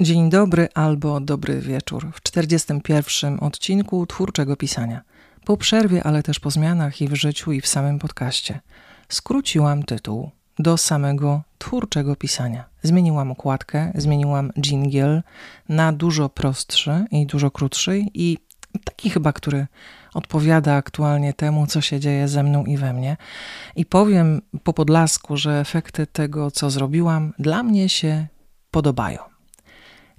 Dzień dobry albo dobry wieczór w 41. odcinku Twórczego Pisania. Po przerwie, ale też po zmianach i w życiu, i w samym podcaście. Skróciłam tytuł do samego twórczego pisania. Zmieniłam okładkę, zmieniłam jingle na dużo prostszy i dużo krótszy i taki chyba, który odpowiada aktualnie temu, co się dzieje ze mną i we mnie. I powiem po podlasku, że efekty tego, co zrobiłam, dla mnie się podobają.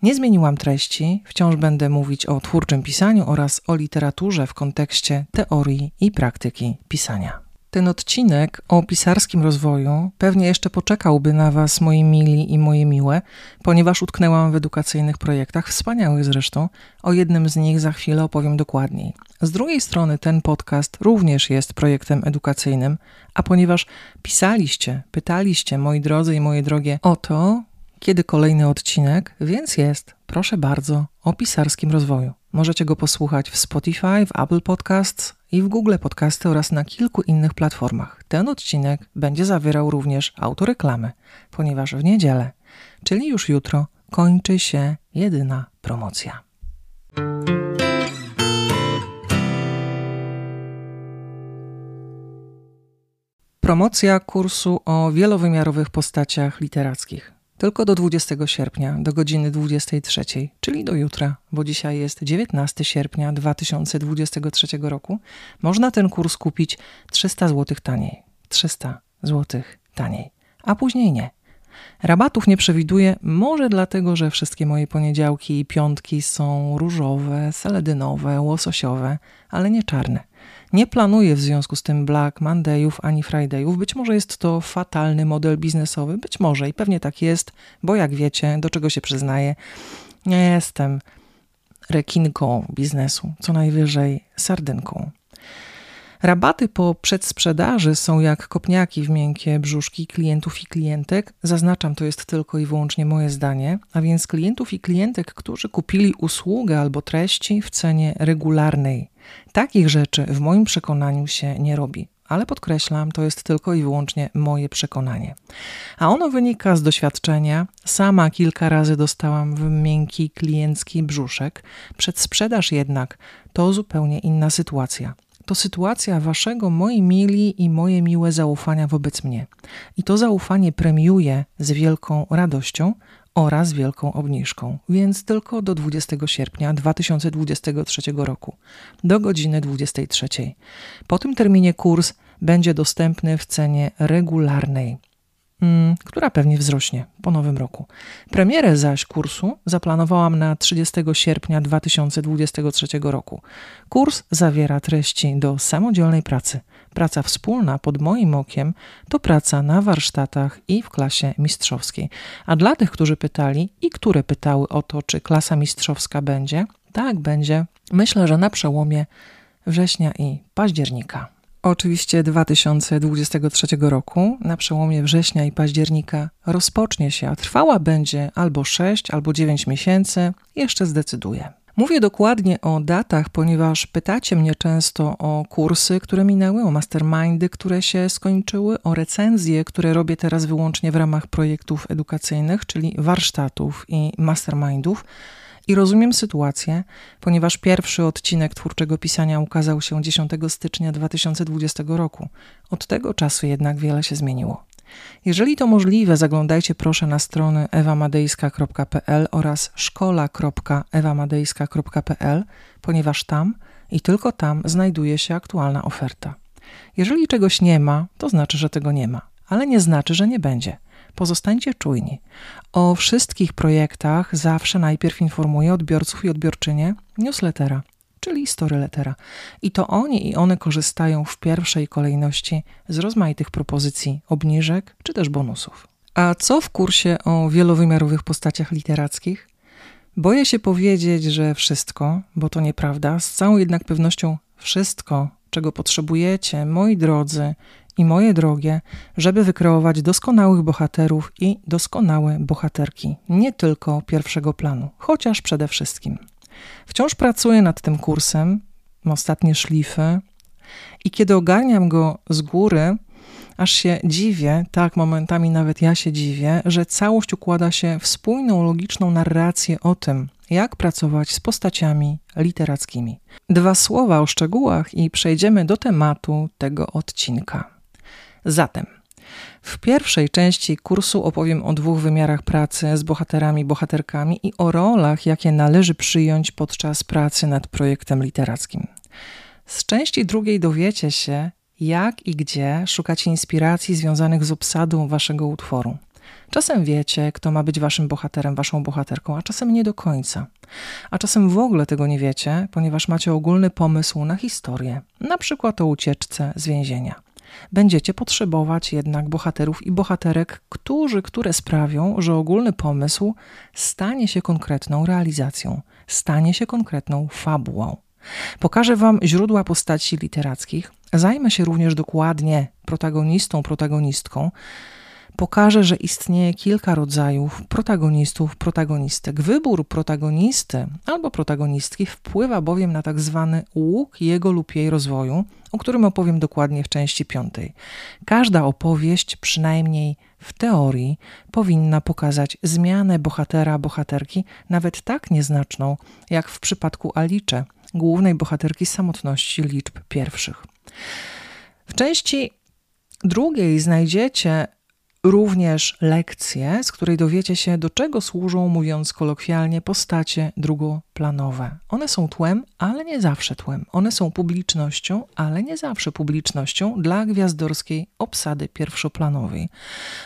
Nie zmieniłam treści, wciąż będę mówić o twórczym pisaniu oraz o literaturze w kontekście teorii i praktyki pisania. Ten odcinek o pisarskim rozwoju pewnie jeszcze poczekałby na Was, moi mili i moje miłe, ponieważ utknęłam w edukacyjnych projektach, wspaniałych zresztą. O jednym z nich za chwilę opowiem dokładniej. Z drugiej strony, ten podcast również jest projektem edukacyjnym, a ponieważ pisaliście, pytaliście, moi drodzy i moje drogie, o to, kiedy kolejny odcinek, więc jest, proszę bardzo, o pisarskim rozwoju. Możecie go posłuchać w Spotify, w Apple Podcasts i w Google Podcasty oraz na kilku innych platformach. Ten odcinek będzie zawierał również autoreklamy, ponieważ w niedzielę, czyli już jutro, kończy się jedyna promocja. Promocja kursu o wielowymiarowych postaciach literackich. Tylko do 20 sierpnia, do godziny 23, czyli do jutra, bo dzisiaj jest 19 sierpnia 2023 roku, można ten kurs kupić 300 zł taniej. 300 zł taniej, a później nie. Rabatów nie przewiduję, może dlatego, że wszystkie moje poniedziałki i piątki są różowe, seledynowe, łososiowe, ale nie czarne. Nie planuję w związku z tym Black Mondayów ani Fridayów. Być może jest to fatalny model biznesowy, być może i pewnie tak jest, bo jak wiecie, do czego się przyznaję, nie jestem rekinką biznesu, co najwyżej sardynką. Rabaty po przedsprzedaży są jak kopniaki w miękkie brzuszki klientów i klientek. Zaznaczam, to jest tylko i wyłącznie moje zdanie, a więc klientów i klientek, którzy kupili usługę albo treści w cenie regularnej. Takich rzeczy w moim przekonaniu się nie robi ale podkreślam, to jest tylko i wyłącznie moje przekonanie. A ono wynika z doświadczenia. Sama kilka razy dostałam w miękki kliencki brzuszek. Przedsprzedaż jednak to zupełnie inna sytuacja to sytuacja waszego, moi mili i moje miłe zaufania wobec mnie. I to zaufanie premiuje z wielką radością oraz wielką obniżką, więc tylko do 20 sierpnia 2023 roku, do godziny 23. Po tym terminie kurs będzie dostępny w cenie regularnej. Mm, która pewnie wzrośnie po nowym roku. Premierę zaś kursu zaplanowałam na 30 sierpnia 2023 roku. Kurs zawiera treści do samodzielnej pracy. Praca wspólna pod moim okiem to praca na warsztatach i w klasie mistrzowskiej. A dla tych, którzy pytali i które pytały o to, czy klasa mistrzowska będzie, tak będzie. Myślę, że na przełomie września i października oczywiście 2023 roku, na przełomie września i października, rozpocznie się, a trwała będzie albo 6, albo 9 miesięcy, jeszcze zdecyduję. Mówię dokładnie o datach, ponieważ pytacie mnie często o kursy, które minęły, o mastermindy, które się skończyły, o recenzje, które robię teraz wyłącznie w ramach projektów edukacyjnych, czyli warsztatów i mastermindów. I rozumiem sytuację, ponieważ pierwszy odcinek twórczego pisania ukazał się 10 stycznia 2020 roku. Od tego czasu jednak wiele się zmieniło. Jeżeli to możliwe, zaglądajcie proszę na strony ewamadejska.pl oraz szkola.ewamadejska.pl, ponieważ tam i tylko tam znajduje się aktualna oferta. Jeżeli czegoś nie ma, to znaczy, że tego nie ma, ale nie znaczy, że nie będzie. Pozostańcie czujni. O wszystkich projektach zawsze najpierw informuję odbiorców i odbiorczynie newslettera, czyli storylettera. I to oni i one korzystają w pierwszej kolejności z rozmaitych propozycji obniżek czy też bonusów. A co w kursie o wielowymiarowych postaciach literackich? Boję się powiedzieć, że wszystko, bo to nieprawda, z całą jednak pewnością wszystko, czego potrzebujecie, moi drodzy, i moje drogie, żeby wykreować doskonałych bohaterów i doskonałe bohaterki, nie tylko pierwszego planu, chociaż przede wszystkim. Wciąż pracuję nad tym kursem, ostatnie szlify, i kiedy ogarniam go z góry, Aż się dziwię, tak momentami nawet ja się dziwię, że całość układa się w spójną, logiczną narrację o tym, jak pracować z postaciami literackimi. Dwa słowa o szczegółach i przejdziemy do tematu tego odcinka. Zatem, w pierwszej części kursu opowiem o dwóch wymiarach pracy z bohaterami, bohaterkami i o rolach, jakie należy przyjąć podczas pracy nad projektem literackim. Z części drugiej dowiecie się, jak i gdzie szukać inspiracji związanych z obsadą waszego utworu. Czasem wiecie, kto ma być waszym bohaterem, waszą bohaterką, a czasem nie do końca. A czasem w ogóle tego nie wiecie, ponieważ macie ogólny pomysł na historię, na przykład o ucieczce z więzienia. Będziecie potrzebować jednak bohaterów i bohaterek, którzy, które sprawią, że ogólny pomysł stanie się konkretną realizacją, stanie się konkretną fabułą. Pokażę Wam źródła postaci literackich, zajmę się również dokładnie protagonistą, protagonistką, pokaże, że istnieje kilka rodzajów protagonistów, protagonistek. Wybór protagonisty albo protagonistki wpływa bowiem na tak zwany łuk jego lub jej rozwoju, o którym opowiem dokładnie w części piątej. Każda opowieść, przynajmniej w teorii, powinna pokazać zmianę bohatera, bohaterki, nawet tak nieznaczną, jak w przypadku Alicze, głównej bohaterki samotności liczb pierwszych. W części drugiej znajdziecie również lekcję, z której dowiecie się, do czego służą, mówiąc kolokwialnie, postacie drugoplanowe. One są tłem, ale nie zawsze tłem. One są publicznością, ale nie zawsze publicznością dla gwiazdorskiej obsady pierwszoplanowej.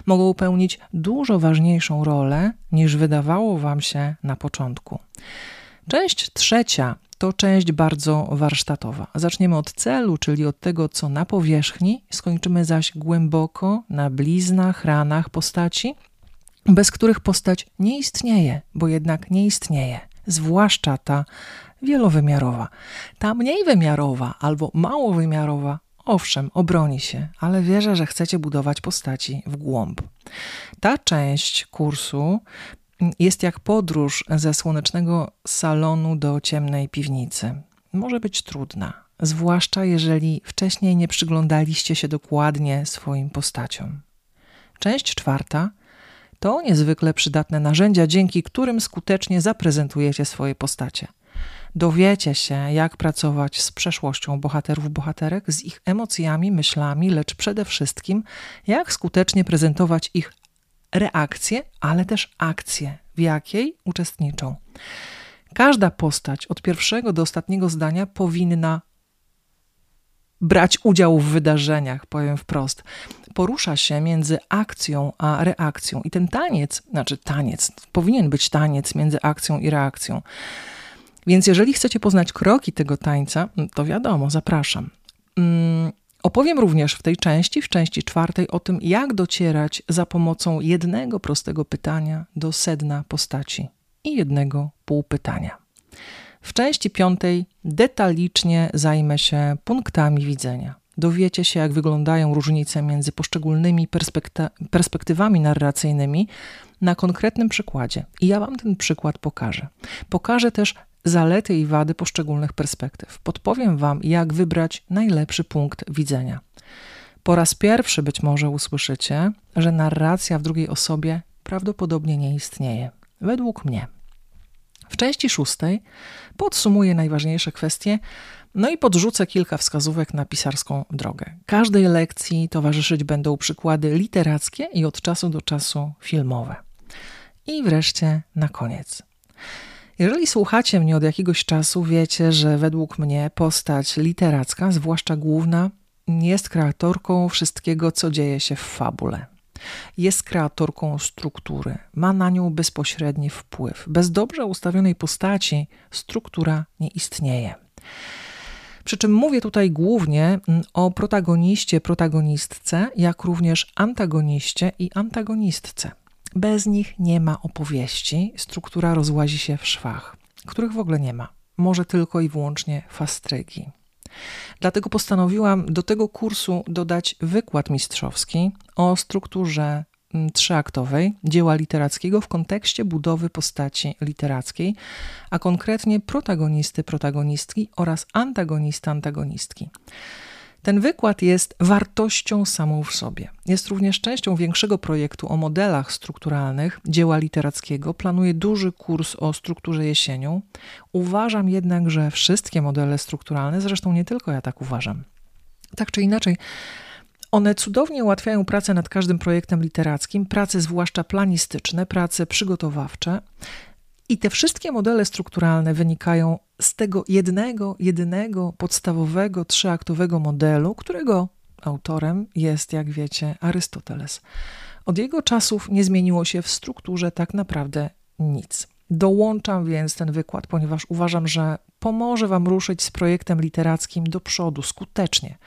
Mogą pełnić dużo ważniejszą rolę, niż wydawało Wam się na początku. Część trzecia to część bardzo warsztatowa. Zaczniemy od celu, czyli od tego, co na powierzchni, skończymy zaś głęboko na bliznach, ranach postaci, bez których postać nie istnieje, bo jednak nie istnieje, zwłaszcza ta wielowymiarowa. Ta mniej wymiarowa albo małowymiarowa Owszem, obroni się, ale wierzę, że chcecie budować postaci w głąb. Ta część kursu jest jak podróż ze słonecznego salonu do ciemnej piwnicy. Może być trudna, zwłaszcza jeżeli wcześniej nie przyglądaliście się dokładnie swoim postaciom. Część czwarta to niezwykle przydatne narzędzia, dzięki którym skutecznie zaprezentujecie swoje postacie. Dowiecie się, jak pracować z przeszłością bohaterów, bohaterek, z ich emocjami, myślami, lecz przede wszystkim, jak skutecznie prezentować ich reakcję, ale też akcję, w jakiej uczestniczą. Każda postać od pierwszego do ostatniego zdania powinna brać udział w wydarzeniach, powiem wprost. Porusza się między akcją a reakcją. I ten taniec, znaczy taniec, powinien być taniec między akcją i reakcją. Więc jeżeli chcecie poznać kroki tego tańca, to wiadomo, zapraszam. Mm, Opowiem również w tej części, w części czwartej, o tym, jak docierać za pomocą jednego prostego pytania do sedna postaci i jednego półpytania. W części piątej detalicznie zajmę się punktami widzenia. Dowiecie się, jak wyglądają różnice między poszczególnymi perspektywami narracyjnymi na konkretnym przykładzie. I ja Wam ten przykład pokażę. Pokażę też zalety i wady poszczególnych perspektyw. Podpowiem Wam, jak wybrać najlepszy punkt widzenia. Po raz pierwszy być może usłyszycie, że narracja w drugiej osobie prawdopodobnie nie istnieje. Według mnie. W części szóstej podsumuję najważniejsze kwestie, no i podrzucę kilka wskazówek na pisarską drogę. Każdej lekcji towarzyszyć będą przykłady literackie i od czasu do czasu filmowe. I wreszcie na koniec. Jeżeli słuchacie mnie od jakiegoś czasu, wiecie, że według mnie postać literacka, zwłaszcza główna, jest kreatorką wszystkiego, co dzieje się w fabule. Jest kreatorką struktury, ma na nią bezpośredni wpływ. Bez dobrze ustawionej postaci struktura nie istnieje. Przy czym mówię tutaj głównie mm, o protagoniście, protagonistce, jak również antagoniście i antagonistce. Bez nich nie ma opowieści, struktura rozłazi się w szwach, których w ogóle nie ma. Może tylko i wyłącznie fastrygi. Dlatego postanowiłam do tego kursu dodać wykład mistrzowski o strukturze mm, trzyaktowej dzieła literackiego w kontekście budowy postaci literackiej, a konkretnie protagonisty, protagonistki oraz antagonisty, antagonistki. Ten wykład jest wartością samą w sobie. Jest również częścią większego projektu o modelach strukturalnych dzieła literackiego. Planuję duży kurs o strukturze jesienią. Uważam jednak, że wszystkie modele strukturalne, zresztą nie tylko ja tak uważam, tak czy inaczej, one cudownie ułatwiają pracę nad każdym projektem literackim, prace zwłaszcza planistyczne, prace przygotowawcze. I te wszystkie modele strukturalne wynikają z tego jednego, jedynego, podstawowego, trzyaktowego modelu, którego autorem jest, jak wiecie, Arystoteles. Od jego czasów nie zmieniło się w strukturze tak naprawdę nic. Dołączam więc ten wykład, ponieważ uważam, że pomoże Wam ruszyć z projektem literackim do przodu skutecznie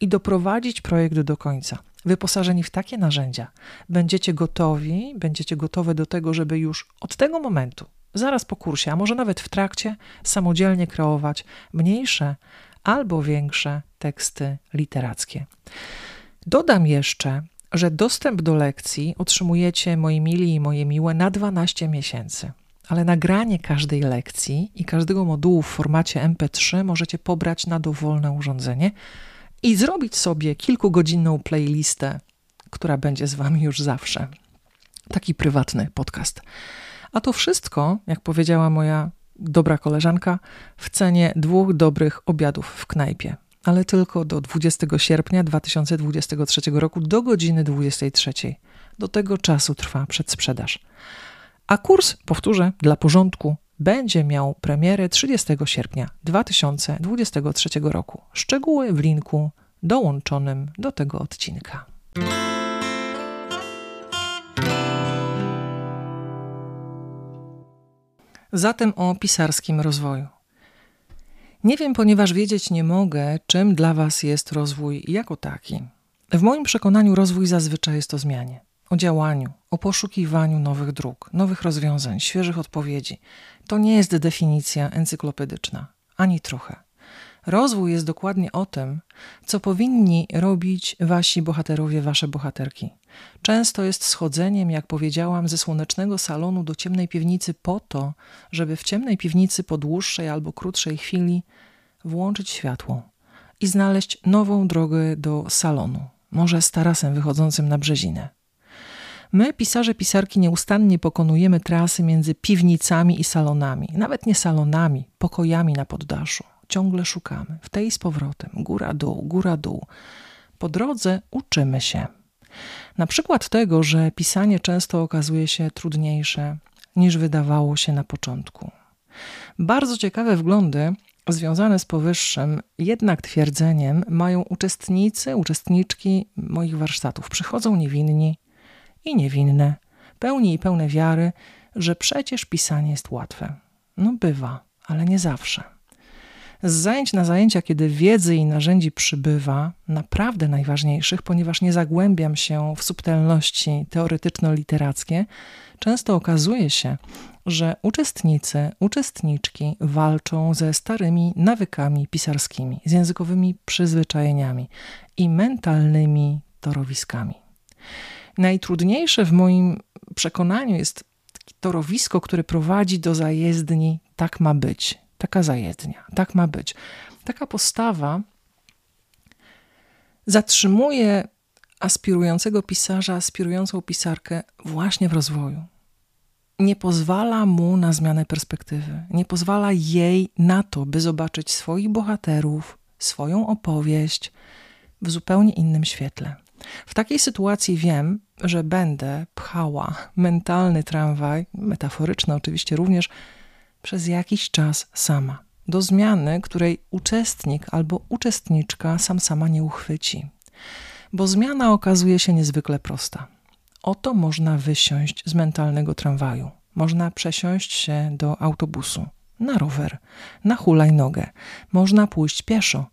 i doprowadzić projekt do końca. Wyposażeni w takie narzędzia, będziecie gotowi, będziecie gotowe do tego, żeby już od tego momentu, zaraz po kursie, a może nawet w trakcie, samodzielnie kreować mniejsze albo większe teksty literackie. Dodam jeszcze, że dostęp do lekcji otrzymujecie, moi mili i moje miłe, na 12 miesięcy ale nagranie każdej lekcji i każdego modułu w formacie MP3 możecie pobrać na dowolne urządzenie i zrobić sobie kilkugodzinną playlistę, która będzie z Wami już zawsze. Taki prywatny podcast. A to wszystko, jak powiedziała moja dobra koleżanka, w cenie dwóch dobrych obiadów w knajpie. Ale tylko do 20 sierpnia 2023 roku do godziny 23. Do tego czasu trwa przedsprzedaż. A kurs, powtórzę, dla porządku będzie miał premierę 30 sierpnia 2023 roku. Szczegóły w linku dołączonym do tego odcinka. Zatem o pisarskim rozwoju. Nie wiem, ponieważ wiedzieć nie mogę, czym dla Was jest rozwój jako taki. W moim przekonaniu rozwój zazwyczaj jest o zmianie o działaniu, o poszukiwaniu nowych dróg, nowych rozwiązań, świeżych odpowiedzi. To nie jest definicja encyklopedyczna, ani trochę. Rozwój jest dokładnie o tym, co powinni robić wasi bohaterowie, wasze bohaterki. Często jest schodzeniem, jak powiedziałam, ze słonecznego salonu do ciemnej piwnicy po to, żeby w ciemnej piwnicy po dłuższej albo krótszej chwili włączyć światło i znaleźć nową drogę do salonu, może z tarasem wychodzącym na brzezinę. My, pisarze, pisarki, nieustannie pokonujemy trasy między piwnicami i salonami, nawet nie salonami, pokojami na poddaszu. Ciągle szukamy, w tej z powrotem, góra-dół, góra-dół. Po drodze uczymy się. Na przykład tego, że pisanie często okazuje się trudniejsze niż wydawało się na początku. Bardzo ciekawe wglądy związane z powyższym jednak twierdzeniem mają uczestnicy, uczestniczki moich warsztatów. Przychodzą niewinni, i niewinne, pełni i pełne wiary, że przecież pisanie jest łatwe. No bywa, ale nie zawsze. Z zajęć na zajęcia, kiedy wiedzy i narzędzi przybywa, naprawdę najważniejszych, ponieważ nie zagłębiam się w subtelności teoretyczno-literackie, często okazuje się, że uczestnicy, uczestniczki walczą ze starymi nawykami pisarskimi, z językowymi przyzwyczajeniami i mentalnymi torowiskami. Najtrudniejsze w moim przekonaniu jest torowisko, które prowadzi do zajezdni. Tak ma być. Taka zajezdnia. Tak ma być. Taka postawa zatrzymuje aspirującego pisarza, aspirującą pisarkę właśnie w rozwoju. Nie pozwala mu na zmianę perspektywy, nie pozwala jej na to, by zobaczyć swoich bohaterów, swoją opowieść w zupełnie innym świetle. W takiej sytuacji wiem, że będę pchała mentalny tramwaj, metaforyczny oczywiście również, przez jakiś czas sama. Do zmiany, której uczestnik albo uczestniczka sam sama nie uchwyci. Bo zmiana okazuje się niezwykle prosta. Oto można wysiąść z mentalnego tramwaju. Można przesiąść się do autobusu, na rower, na hulajnogę. Można pójść pieszo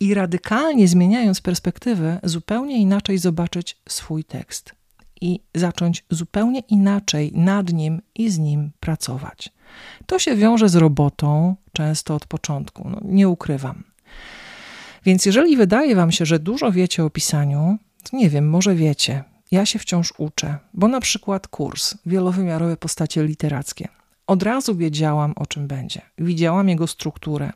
i radykalnie zmieniając perspektywę, zupełnie inaczej zobaczyć swój tekst i zacząć zupełnie inaczej nad nim i z nim pracować. To się wiąże z robotą, często od początku, no, nie ukrywam. Więc jeżeli wydaje Wam się, że dużo wiecie o pisaniu, to nie wiem, może wiecie. Ja się wciąż uczę, bo na przykład kurs Wielowymiarowe postacie literackie. Od razu wiedziałam, o czym będzie. Widziałam jego strukturę,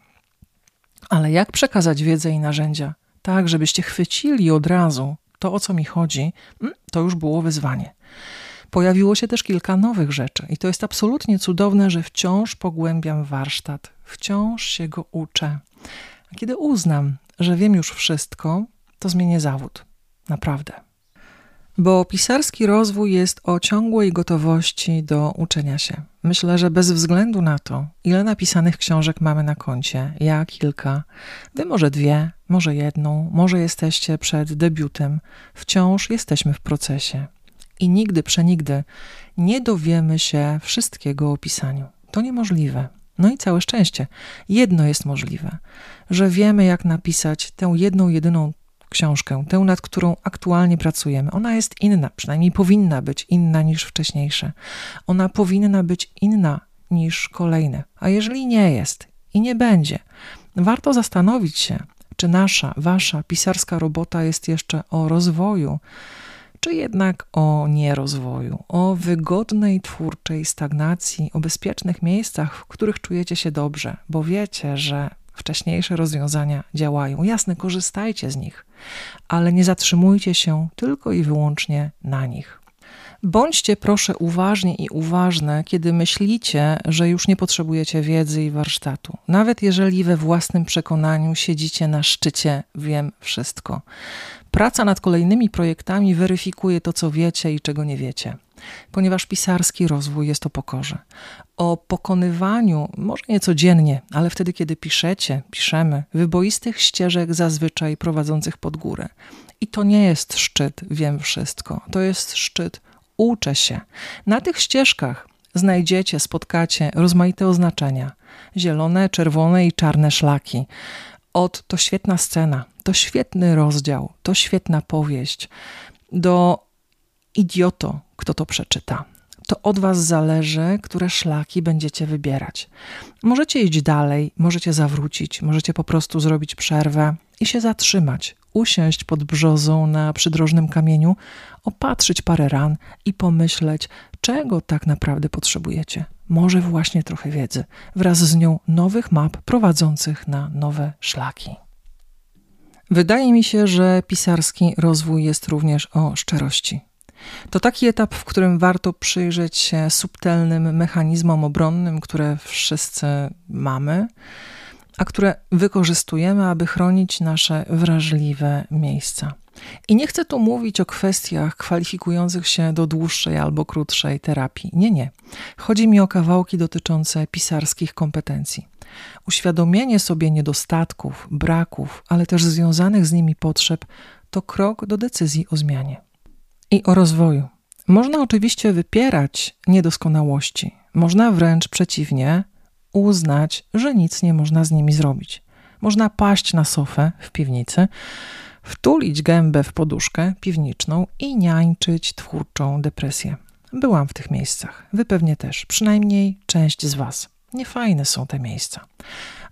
ale jak przekazać wiedzę i narzędzia? tak żebyście chwycili od razu to, o co mi chodzi, mm, to już było wyzwanie. Pojawiło się też kilka nowych rzeczy, i to jest absolutnie cudowne, że wciąż pogłębiam warsztat, wciąż się go uczę. A kiedy uznam, że wiem już wszystko, to zmienię zawód. Naprawdę. Bo pisarski rozwój jest o ciągłej gotowości do uczenia się. Myślę, że bez względu na to, ile napisanych książek mamy na koncie, ja kilka, wy może dwie, może jedną, może jesteście przed debiutem, wciąż jesteśmy w procesie. I nigdy, przenigdy nie dowiemy się wszystkiego o pisaniu. To niemożliwe. No i całe szczęście. Jedno jest możliwe, że wiemy, jak napisać tę jedną, jedyną książkę, tę, nad którą aktualnie pracujemy. Ona jest inna, przynajmniej powinna być inna niż wcześniejsze. Ona powinna być inna niż kolejne. A jeżeli nie jest i nie będzie, warto zastanowić się, czy nasza, wasza pisarska robota jest jeszcze o rozwoju, czy jednak o nierozwoju, o wygodnej twórczej stagnacji, o bezpiecznych miejscach, w których czujecie się dobrze, bo wiecie, że wcześniejsze rozwiązania działają. Jasne, korzystajcie z nich, ale nie zatrzymujcie się tylko i wyłącznie na nich. Bądźcie proszę uważni i uważne, kiedy myślicie, że już nie potrzebujecie wiedzy i warsztatu. Nawet jeżeli we własnym przekonaniu siedzicie na szczycie, wiem wszystko. Praca nad kolejnymi projektami weryfikuje to, co wiecie i czego nie wiecie, ponieważ pisarski rozwój jest o pokorze. O pokonywaniu, może nie codziennie, ale wtedy, kiedy piszecie, piszemy, wyboistych ścieżek zazwyczaj prowadzących pod górę. I to nie jest szczyt, wiem wszystko. To jest szczyt, uczę się. Na tych ścieżkach znajdziecie, spotkacie rozmaite oznaczenia: zielone, czerwone i czarne szlaki. Od to świetna scena, to świetny rozdział, to świetna powieść. Do idioto, kto to przeczyta. To od Was zależy, które szlaki będziecie wybierać. Możecie iść dalej, możecie zawrócić, możecie po prostu zrobić przerwę i się zatrzymać, usiąść pod brzozą na przydrożnym kamieniu, opatrzyć parę ran i pomyśleć, czego tak naprawdę potrzebujecie. Może właśnie trochę wiedzy, wraz z nią nowych map prowadzących na nowe szlaki. Wydaje mi się, że pisarski rozwój jest również o szczerości. To taki etap, w którym warto przyjrzeć się subtelnym mechanizmom obronnym, które wszyscy mamy, a które wykorzystujemy, aby chronić nasze wrażliwe miejsca. I nie chcę tu mówić o kwestiach kwalifikujących się do dłuższej albo krótszej terapii. Nie, nie. Chodzi mi o kawałki dotyczące pisarskich kompetencji. Uświadomienie sobie niedostatków, braków, ale też związanych z nimi potrzeb to krok do decyzji o zmianie i o rozwoju. Można oczywiście wypierać niedoskonałości, można wręcz przeciwnie uznać, że nic nie można z nimi zrobić. Można paść na sofę w piwnicy, wtulić gębę w poduszkę piwniczą i niańczyć twórczą depresję. Byłam w tych miejscach, wy pewnie też, przynajmniej część z was. Niefajne są te miejsca.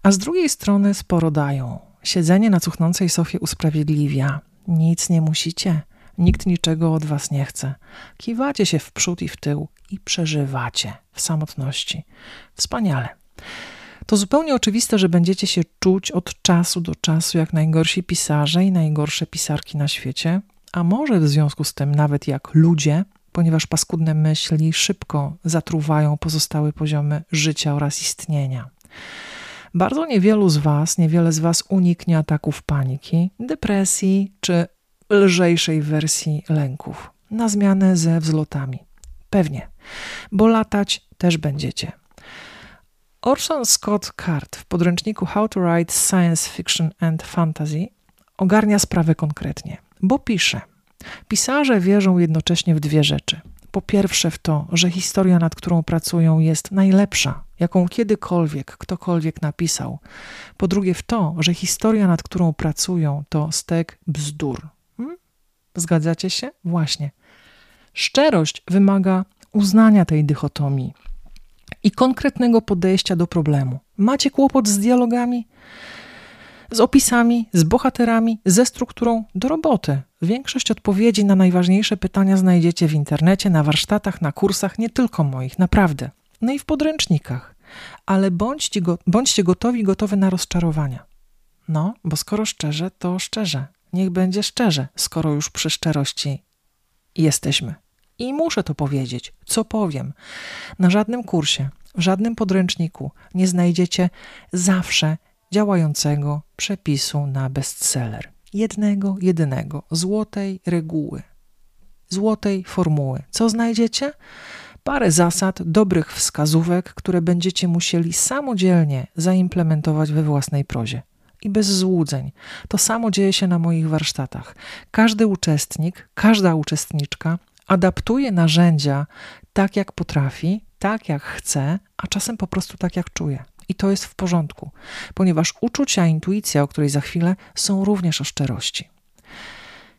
A z drugiej strony sporo dają. Siedzenie na cuchnącej sofie usprawiedliwia. Nic nie musicie. Nikt niczego od was nie chce. Kiwacie się w przód i w tył i przeżywacie w samotności. Wspaniale. To zupełnie oczywiste, że będziecie się czuć od czasu do czasu jak najgorsi pisarze i najgorsze pisarki na świecie, a może w związku z tym nawet jak ludzie, ponieważ paskudne myśli szybko zatruwają pozostałe poziomy życia oraz istnienia. Bardzo niewielu z Was, niewiele z Was uniknie ataków paniki, depresji czy lżejszej wersji lęków, na zmianę ze wzlotami. Pewnie, bo latać też będziecie. Orson Scott Card w podręczniku How to Write Science Fiction and Fantasy ogarnia sprawę konkretnie, bo pisze: Pisarze wierzą jednocześnie w dwie rzeczy. Po pierwsze, w to, że historia, nad którą pracują, jest najlepsza, jaką kiedykolwiek ktokolwiek napisał. Po drugie, w to, że historia, nad którą pracują, to stek bzdur. Zgadzacie się? Właśnie. Szczerość wymaga uznania tej dychotomii i konkretnego podejścia do problemu. Macie kłopot z dialogami? z opisami, z bohaterami, ze strukturą do roboty. Większość odpowiedzi na najważniejsze pytania znajdziecie w internecie, na warsztatach, na kursach, nie tylko moich, naprawdę. No i w podręcznikach. Ale bądźcie, go, bądźcie gotowi, gotowe na rozczarowania. No, bo skoro szczerze, to szczerze. Niech będzie szczerze, skoro już przy szczerości jesteśmy. I muszę to powiedzieć. Co powiem? Na żadnym kursie, w żadnym podręczniku nie znajdziecie zawsze działającego przepisu na bestseller. Jednego, jedynego, złotej reguły, złotej formuły. Co znajdziecie? Parę zasad, dobrych wskazówek, które będziecie musieli samodzielnie zaimplementować we własnej prozie i bez złudzeń. To samo dzieje się na moich warsztatach. Każdy uczestnik, każda uczestniczka adaptuje narzędzia tak, jak potrafi, tak, jak chce, a czasem po prostu tak, jak czuje. I to jest w porządku, ponieważ uczucia, intuicja, o której za chwilę, są również o szczerości.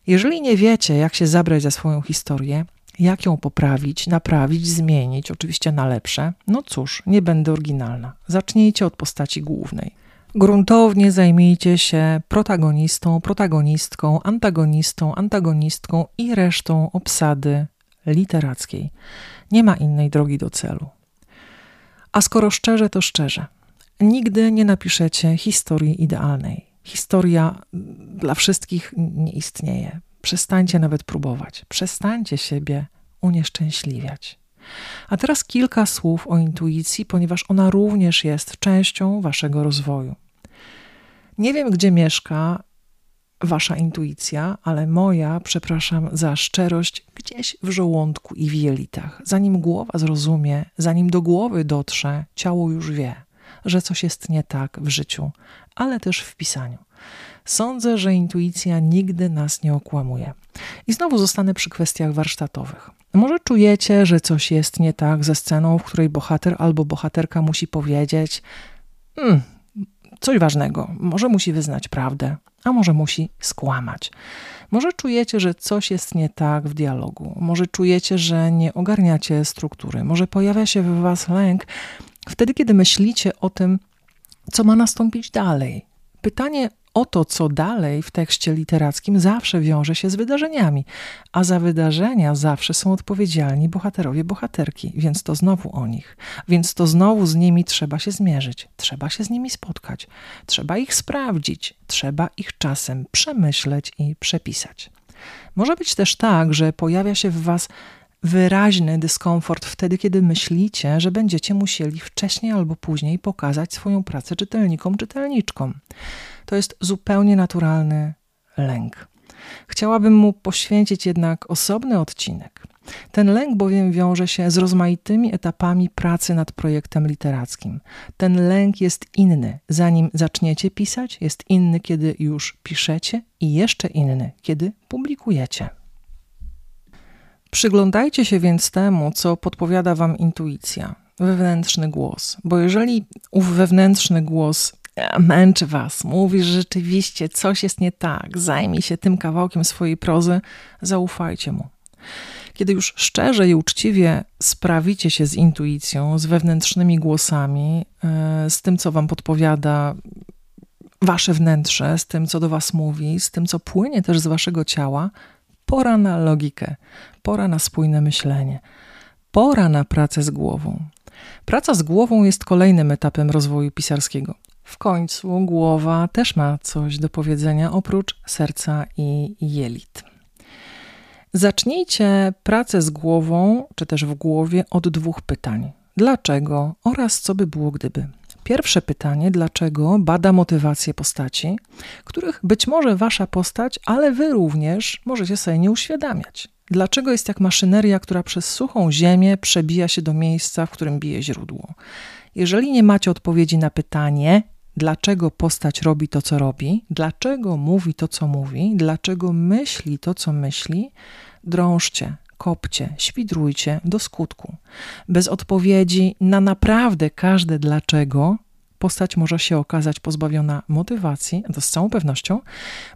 Jeżeli nie wiecie, jak się zabrać za swoją historię, jak ją poprawić, naprawić, zmienić, oczywiście na lepsze, no cóż, nie będę oryginalna. Zacznijcie od postaci głównej. Gruntownie zajmijcie się protagonistą, protagonistką, antagonistą, antagonistką i resztą obsady literackiej. Nie ma innej drogi do celu. A skoro szczerze, to szczerze. Nigdy nie napiszecie historii idealnej. Historia dla wszystkich nie istnieje. Przestańcie nawet próbować. Przestańcie siebie unieszczęśliwiać. A teraz kilka słów o intuicji, ponieważ ona również jest częścią waszego rozwoju. Nie wiem, gdzie mieszka wasza intuicja, ale moja, przepraszam za szczerość, gdzieś w żołądku i w jelitach. Zanim głowa zrozumie, zanim do głowy dotrze, ciało już wie, że coś jest nie tak w życiu, ale też w pisaniu. Sądzę, że intuicja nigdy nas nie okłamuje. I znowu zostanę przy kwestiach warsztatowych. Może czujecie, że coś jest nie tak ze sceną, w której bohater albo bohaterka musi powiedzieć: hmm, coś ważnego. Może musi wyznać prawdę, a może musi skłamać. Może czujecie, że coś jest nie tak w dialogu. Może czujecie, że nie ogarniacie struktury. Może pojawia się w Was lęk wtedy, kiedy myślicie o tym, co ma nastąpić dalej. Pytanie o to, co dalej w tekście literackim, zawsze wiąże się z wydarzeniami, a za wydarzenia zawsze są odpowiedzialni bohaterowie, bohaterki, więc to znowu o nich. Więc to znowu z nimi trzeba się zmierzyć, trzeba się z nimi spotkać, trzeba ich sprawdzić, trzeba ich czasem przemyśleć i przepisać. Może być też tak, że pojawia się w Was wyraźny dyskomfort wtedy, kiedy myślicie, że będziecie musieli wcześniej albo później pokazać swoją pracę czytelnikom, czytelniczkom. To jest zupełnie naturalny lęk. Chciałabym mu poświęcić jednak osobny odcinek. Ten lęk bowiem wiąże się z rozmaitymi etapami pracy nad projektem literackim. Ten lęk jest inny, zanim zaczniecie pisać, jest inny, kiedy już piszecie, i jeszcze inny, kiedy publikujecie. Przyglądajcie się więc temu, co podpowiada Wam intuicja, wewnętrzny głos, bo jeżeli ów wewnętrzny głos męczy Was, mówi, że rzeczywiście coś jest nie tak, zajmij się tym kawałkiem swojej prozy, zaufajcie mu. Kiedy już szczerze i uczciwie sprawicie się z intuicją, z wewnętrznymi głosami, e, z tym, co Wam podpowiada Wasze wnętrze, z tym, co do Was mówi, z tym, co płynie też z Waszego ciała, pora na logikę, pora na spójne myślenie, pora na pracę z głową. Praca z głową jest kolejnym etapem rozwoju pisarskiego. W końcu głowa też ma coś do powiedzenia oprócz serca i jelit. Zacznijcie pracę z głową, czy też w głowie od dwóch pytań: dlaczego oraz co by było gdyby. Pierwsze pytanie, dlaczego bada motywację postaci, których być może wasza postać, ale wy również możecie sobie nie uświadamiać. Dlaczego jest jak maszyneria, która przez suchą ziemię przebija się do miejsca, w którym bije źródło? Jeżeli nie macie odpowiedzi na pytanie, dlaczego postać robi to, co robi, dlaczego mówi to, co mówi, dlaczego myśli to, co myśli, drążcie, kopcie, świdrujcie do skutku. Bez odpowiedzi na naprawdę każde dlaczego postać może się okazać pozbawiona motywacji, to z całą pewnością,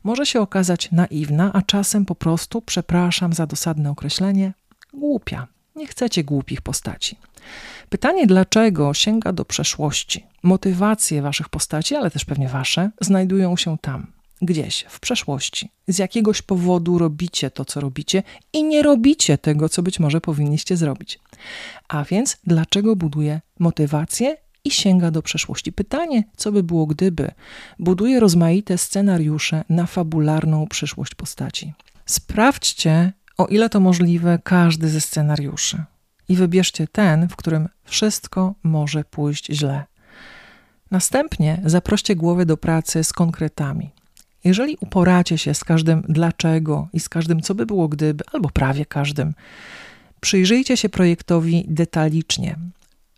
może się okazać naiwna, a czasem po prostu, przepraszam za dosadne określenie, głupia. Nie chcecie głupich postaci. Pytanie dlaczego sięga do przeszłości. Motywacje waszych postaci, ale też pewnie wasze, znajdują się tam, gdzieś w przeszłości. Z jakiegoś powodu robicie to, co robicie i nie robicie tego, co być może powinniście zrobić. A więc dlaczego buduje motywację i sięga do przeszłości. Pytanie, co by było gdyby, buduje rozmaite scenariusze na fabularną przyszłość postaci. Sprawdźcie, o ile to możliwe, każdy ze scenariuszy i wybierzcie ten, w którym wszystko może pójść źle. Następnie zaproście głowę do pracy z konkretami. Jeżeli uporacie się z każdym dlaczego i z każdym co by było gdyby, albo prawie każdym, przyjrzyjcie się projektowi detalicznie.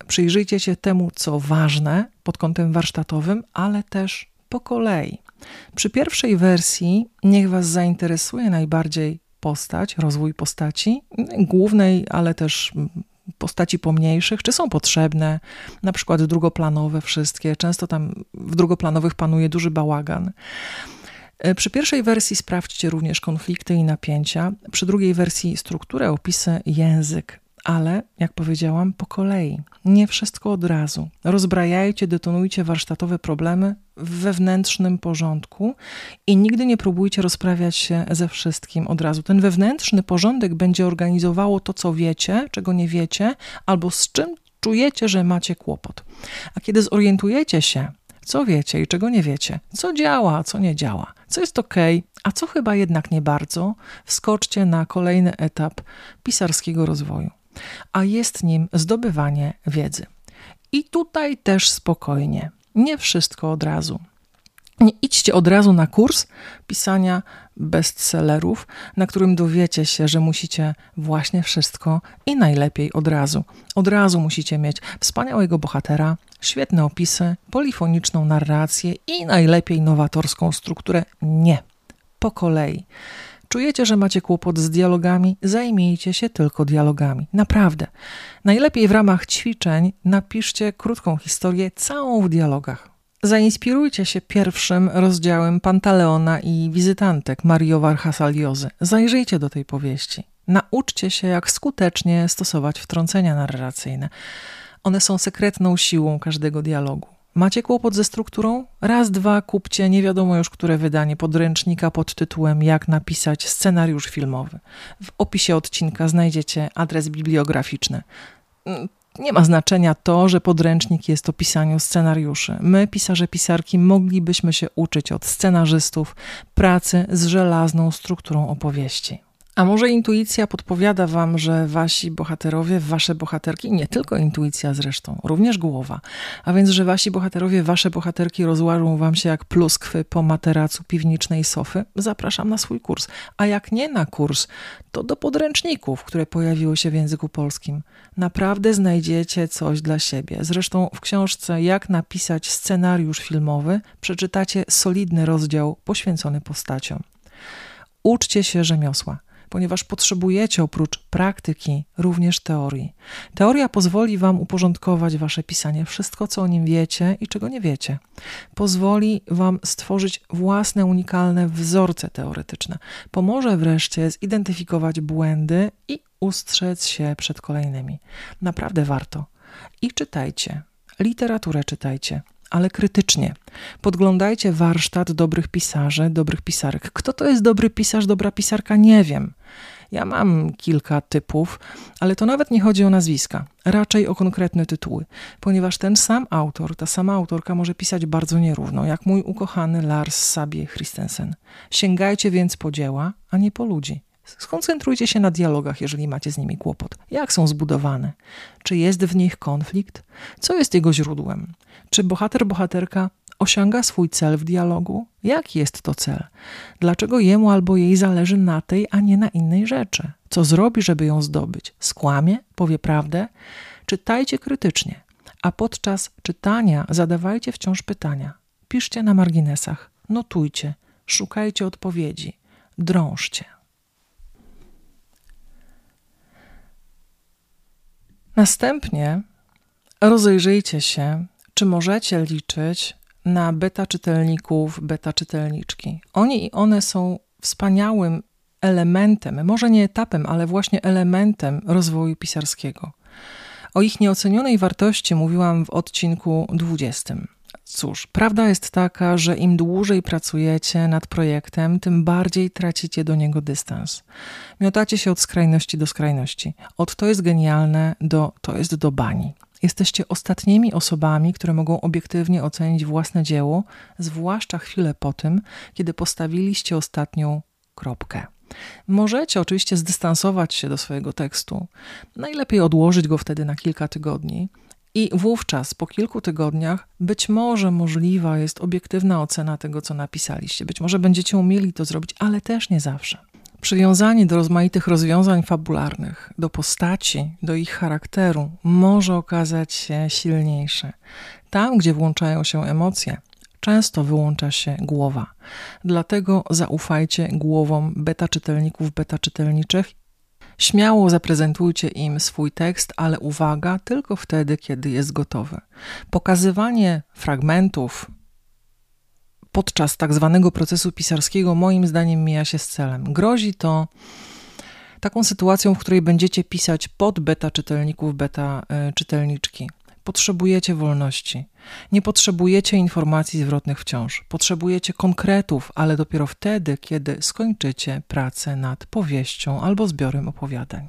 Przyjrzyjcie się temu, co ważne pod kątem warsztatowym, ale też po kolei. Przy pierwszej wersji niech Was zainteresuje najbardziej postać, rozwój postaci, głównej, ale też postaci pomniejszych, czy są potrzebne, na przykład drugoplanowe wszystkie. Często tam w drugoplanowych panuje duży bałagan. E, przy pierwszej wersji sprawdźcie również konflikty i napięcia, przy drugiej wersji strukturę, opisy, język, ale jak powiedziałam, po kolei. Nie wszystko od razu. Rozbrajajcie, detonujcie warsztatowe problemy w wewnętrznym porządku i nigdy nie próbujcie rozprawiać się ze wszystkim od razu. Ten wewnętrzny porządek będzie organizowało to, co wiecie, czego nie wiecie, albo z czym czujecie, że macie kłopot. A kiedy zorientujecie się, co wiecie i czego nie wiecie, co działa, a co nie działa, co jest ok, a co chyba jednak nie bardzo, wskoczcie na kolejny etap pisarskiego rozwoju, a jest nim zdobywanie wiedzy. I tutaj też spokojnie, nie wszystko od razu. Nie idźcie od razu na kurs pisania bestsellerów, na którym dowiecie się, że musicie właśnie wszystko i najlepiej od razu. Od razu musicie mieć wspaniałego bohatera, świetne opisy, polifoniczną narrację i najlepiej nowatorską strukturę. Nie, po kolei. Czujecie, że macie kłopot z dialogami? Zajmijcie się tylko dialogami. Naprawdę. Najlepiej w ramach ćwiczeń napiszcie krótką historię, całą w dialogach. Zainspirujcie się pierwszym rozdziałem Pantaleona i wizytantek Mario Vargas Zajrzyjcie do tej powieści. Nauczcie się, jak skutecznie stosować wtrącenia narracyjne. One są sekretną siłą każdego dialogu. Macie kłopot ze strukturą? Raz, dwa, kupcie nie wiadomo już które wydanie podręcznika pod tytułem Jak napisać scenariusz filmowy. W opisie odcinka znajdziecie adres bibliograficzny. Nie ma znaczenia to, że podręcznik jest o pisaniu scenariuszy. My, pisarze, pisarki, moglibyśmy się uczyć od scenarzystów pracy z żelazną strukturą opowieści. A może intuicja podpowiada wam, że wasi bohaterowie, wasze bohaterki, nie tylko intuicja zresztą, również głowa, a więc, że wasi bohaterowie, wasze bohaterki rozłażą wam się jak pluskwy po materacu piwnicznej sofy? Zapraszam na swój kurs. A jak nie na kurs, to do podręczników, które pojawiły się w języku polskim. Naprawdę znajdziecie coś dla siebie. Zresztą w książce Jak napisać scenariusz filmowy przeczytacie solidny rozdział poświęcony postaciom. Uczcie się rzemiosła ponieważ potrzebujecie oprócz praktyki również teorii. Teoria pozwoli Wam uporządkować Wasze pisanie, wszystko co o nim wiecie i czego nie wiecie. Pozwoli Wam stworzyć własne unikalne wzorce teoretyczne. Pomoże wreszcie zidentyfikować błędy i ustrzec się przed kolejnymi. Naprawdę warto. I czytajcie. Literaturę czytajcie ale krytycznie. Podglądajcie warsztat dobrych pisarzy, dobrych pisarek. Kto to jest dobry pisarz, dobra pisarka, nie wiem. Ja mam kilka typów, ale to nawet nie chodzi o nazwiska, raczej o konkretne tytuły, ponieważ ten sam autor, ta sama autorka może pisać bardzo nierówno, jak mój ukochany Lars Sabie Christensen. Sięgajcie więc po dzieła, a nie po ludzi. Skoncentrujcie się na dialogach, jeżeli macie z nimi kłopot. Jak są zbudowane? Czy jest w nich konflikt? Co jest jego źródłem? Czy bohater, bohaterka osiąga swój cel w dialogu? Jaki jest to cel? Dlaczego jemu albo jej zależy na tej, a nie na innej rzeczy? Co zrobi, żeby ją zdobyć? Skłamie? Powie prawdę? Czytajcie krytycznie, a podczas czytania zadawajcie wciąż pytania. Piszcie na marginesach, notujcie, szukajcie odpowiedzi, drążcie. Następnie rozejrzyjcie się, czy możecie liczyć na beta czytelników, beta czytelniczki. Oni i one są wspaniałym elementem, może nie etapem, ale właśnie elementem rozwoju pisarskiego. O ich nieocenionej wartości mówiłam w odcinku 20. Cóż, prawda jest taka, że im dłużej pracujecie nad projektem, tym bardziej tracicie do niego dystans. Miotacie się od skrajności do skrajności. Od to jest genialne do to jest do bani. Jesteście ostatnimi osobami, które mogą obiektywnie ocenić własne dzieło, zwłaszcza chwilę po tym, kiedy postawiliście ostatnią kropkę. Możecie oczywiście zdystansować się do swojego tekstu. Najlepiej odłożyć go wtedy na kilka tygodni. I wówczas, po kilku tygodniach, być może możliwa jest obiektywna ocena tego, co napisaliście. Być może będziecie umieli to zrobić, ale też nie zawsze. Przywiązanie do rozmaitych rozwiązań fabularnych, do postaci, do ich charakteru może okazać się silniejsze. Tam, gdzie włączają się emocje, często wyłącza się głowa. Dlatego zaufajcie głowom beta czytelników, beta czytelniczych. Śmiało zaprezentujcie im swój tekst, ale uwaga, tylko wtedy, kiedy jest gotowy. Pokazywanie fragmentów, podczas tak zwanego procesu pisarskiego, moim zdaniem, mija się z celem. Grozi to taką sytuacją, w której będziecie pisać pod beta czytelników, beta y, czytelniczki. Potrzebujecie wolności. Nie potrzebujecie informacji zwrotnych wciąż. Potrzebujecie konkretów, ale dopiero wtedy, kiedy skończycie pracę nad powieścią albo zbiorem opowiadań.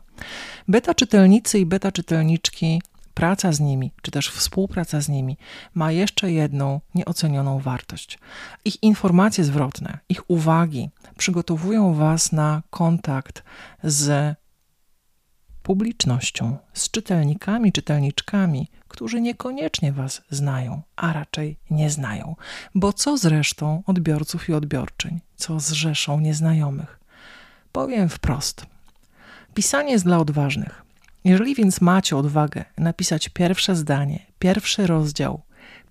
Beta czytelnicy i beta czytelniczki praca z nimi, czy też współpraca z nimi ma jeszcze jedną nieocenioną wartość. Ich informacje zwrotne, ich uwagi przygotowują Was na kontakt z publicznością, z czytelnikami, czytelniczkami, którzy niekoniecznie Was znają, a raczej nie znają. Bo co z resztą odbiorców i odbiorczyń? Co z rzeszą nieznajomych? Powiem wprost. Pisanie jest dla odważnych. Jeżeli więc macie odwagę napisać pierwsze zdanie, pierwszy rozdział,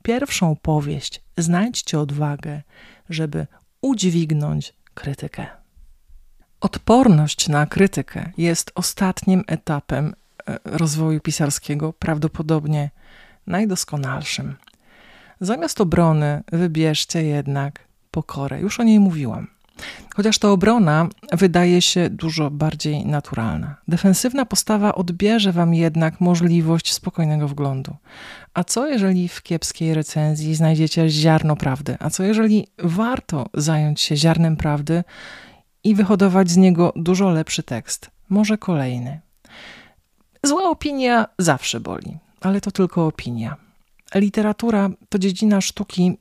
pierwszą powieść, znajdźcie odwagę, żeby udźwignąć krytykę. Odporność na krytykę jest ostatnim etapem rozwoju pisarskiego, prawdopodobnie najdoskonalszym. Zamiast obrony wybierzcie jednak pokorę. Już o niej mówiłam. Chociaż ta obrona wydaje się dużo bardziej naturalna. Defensywna postawa odbierze wam jednak możliwość spokojnego wglądu. A co jeżeli w kiepskiej recenzji znajdziecie ziarno prawdy? A co jeżeli warto zająć się ziarnem prawdy i wyhodować z niego dużo lepszy tekst? Może kolejny. Zła opinia zawsze boli, ale to tylko opinia. Literatura to dziedzina sztuki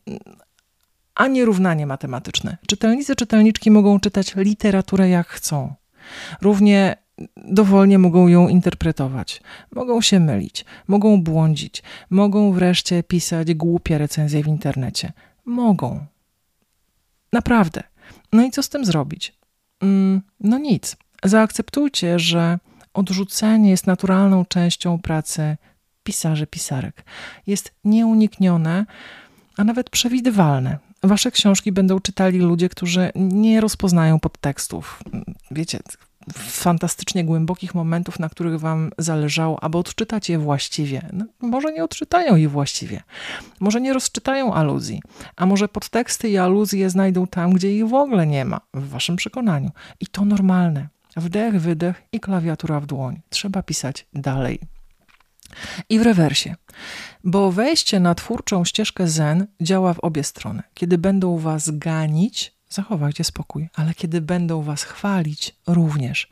a nie równanie matematyczne. Czytelnicy, czytelniczki mogą czytać literaturę jak chcą. Równie dowolnie mogą ją interpretować, mogą się mylić, mogą błądzić, mogą wreszcie pisać głupie recenzje w internecie. Mogą. Naprawdę. No i co z tym zrobić? Mm, no nic. Zaakceptujcie, że odrzucenie jest naturalną częścią pracy pisarzy, pisarek. Jest nieuniknione, a nawet przewidywalne. Wasze książki będą czytali ludzie, którzy nie rozpoznają podtekstów. Wiecie, fantastycznie głębokich momentów, na których wam zależało, aby odczytać je właściwie. No, może nie odczytają ich właściwie, może nie rozczytają aluzji, a może podteksty i aluzje znajdą tam, gdzie ich w ogóle nie ma, w waszym przekonaniu. I to normalne. Wdech, wydech i klawiatura w dłoń. Trzeba pisać dalej. I w rewersie, bo wejście na twórczą ścieżkę Zen działa w obie strony. Kiedy będą was ganić, zachowajcie spokój, ale kiedy będą was chwalić, również.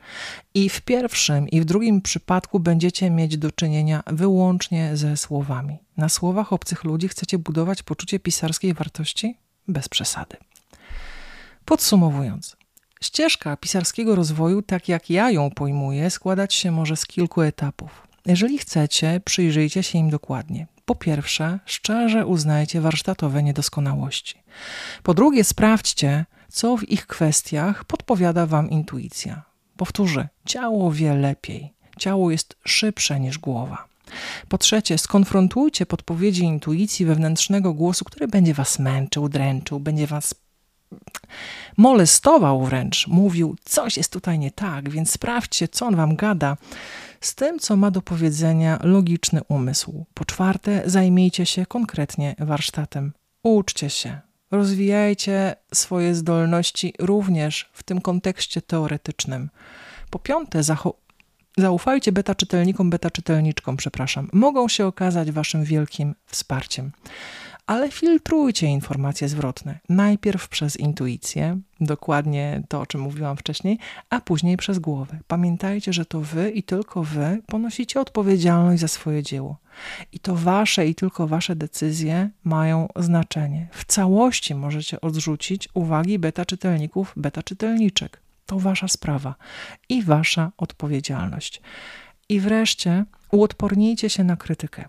I w pierwszym i w drugim przypadku będziecie mieć do czynienia wyłącznie ze słowami. Na słowach obcych ludzi chcecie budować poczucie pisarskiej wartości? Bez przesady. Podsumowując, ścieżka pisarskiego rozwoju, tak jak ja ją pojmuję, składać się może z kilku etapów. Jeżeli chcecie, przyjrzyjcie się im dokładnie. Po pierwsze, szczerze uznajcie warsztatowe niedoskonałości. Po drugie, sprawdźcie, co w ich kwestiach podpowiada Wam intuicja. Powtórzę, ciało wie lepiej. Ciało jest szybsze niż głowa. Po trzecie, skonfrontujcie podpowiedzi intuicji wewnętrznego głosu, który będzie Was męczył, dręczył, będzie Was molestował wręcz, mówił, coś jest tutaj nie tak, więc sprawdźcie, co on Wam gada z tym, co ma do powiedzenia logiczny umysł. Po czwarte, zajmijcie się konkretnie warsztatem. Uczcie się, rozwijajcie swoje zdolności również w tym kontekście teoretycznym. Po piąte, zaufajcie beta czytelnikom, beta czytelniczkom, przepraszam. Mogą się okazać waszym wielkim wsparciem. Ale filtrujcie informacje zwrotne. Najpierw przez intuicję, dokładnie to, o czym mówiłam wcześniej, a później przez głowę. Pamiętajcie, że to wy i tylko wy ponosicie odpowiedzialność za swoje dzieło. I to wasze i tylko wasze decyzje mają znaczenie. W całości możecie odrzucić uwagi beta czytelników, beta czytelniczek. To wasza sprawa i wasza odpowiedzialność. I wreszcie uodpornijcie się na krytykę,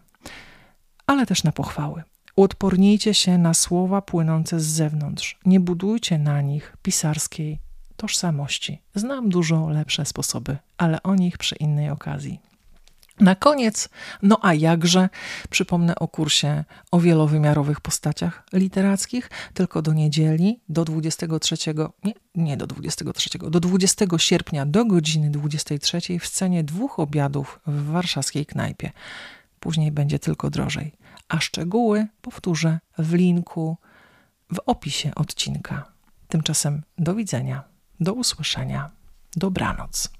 ale też na pochwały. Uodpornijcie się na słowa płynące z zewnątrz. Nie budujcie na nich pisarskiej tożsamości. Znam dużo lepsze sposoby, ale o nich przy innej okazji. Na koniec, no a jakże, przypomnę o kursie o wielowymiarowych postaciach literackich, tylko do niedzieli, do 23, nie, nie do 23, do 20 sierpnia do godziny 23 w cenie dwóch obiadów w warszawskiej knajpie. Później będzie tylko drożej. A szczegóły powtórzę w linku w opisie odcinka. Tymczasem do widzenia, do usłyszenia, dobranoc.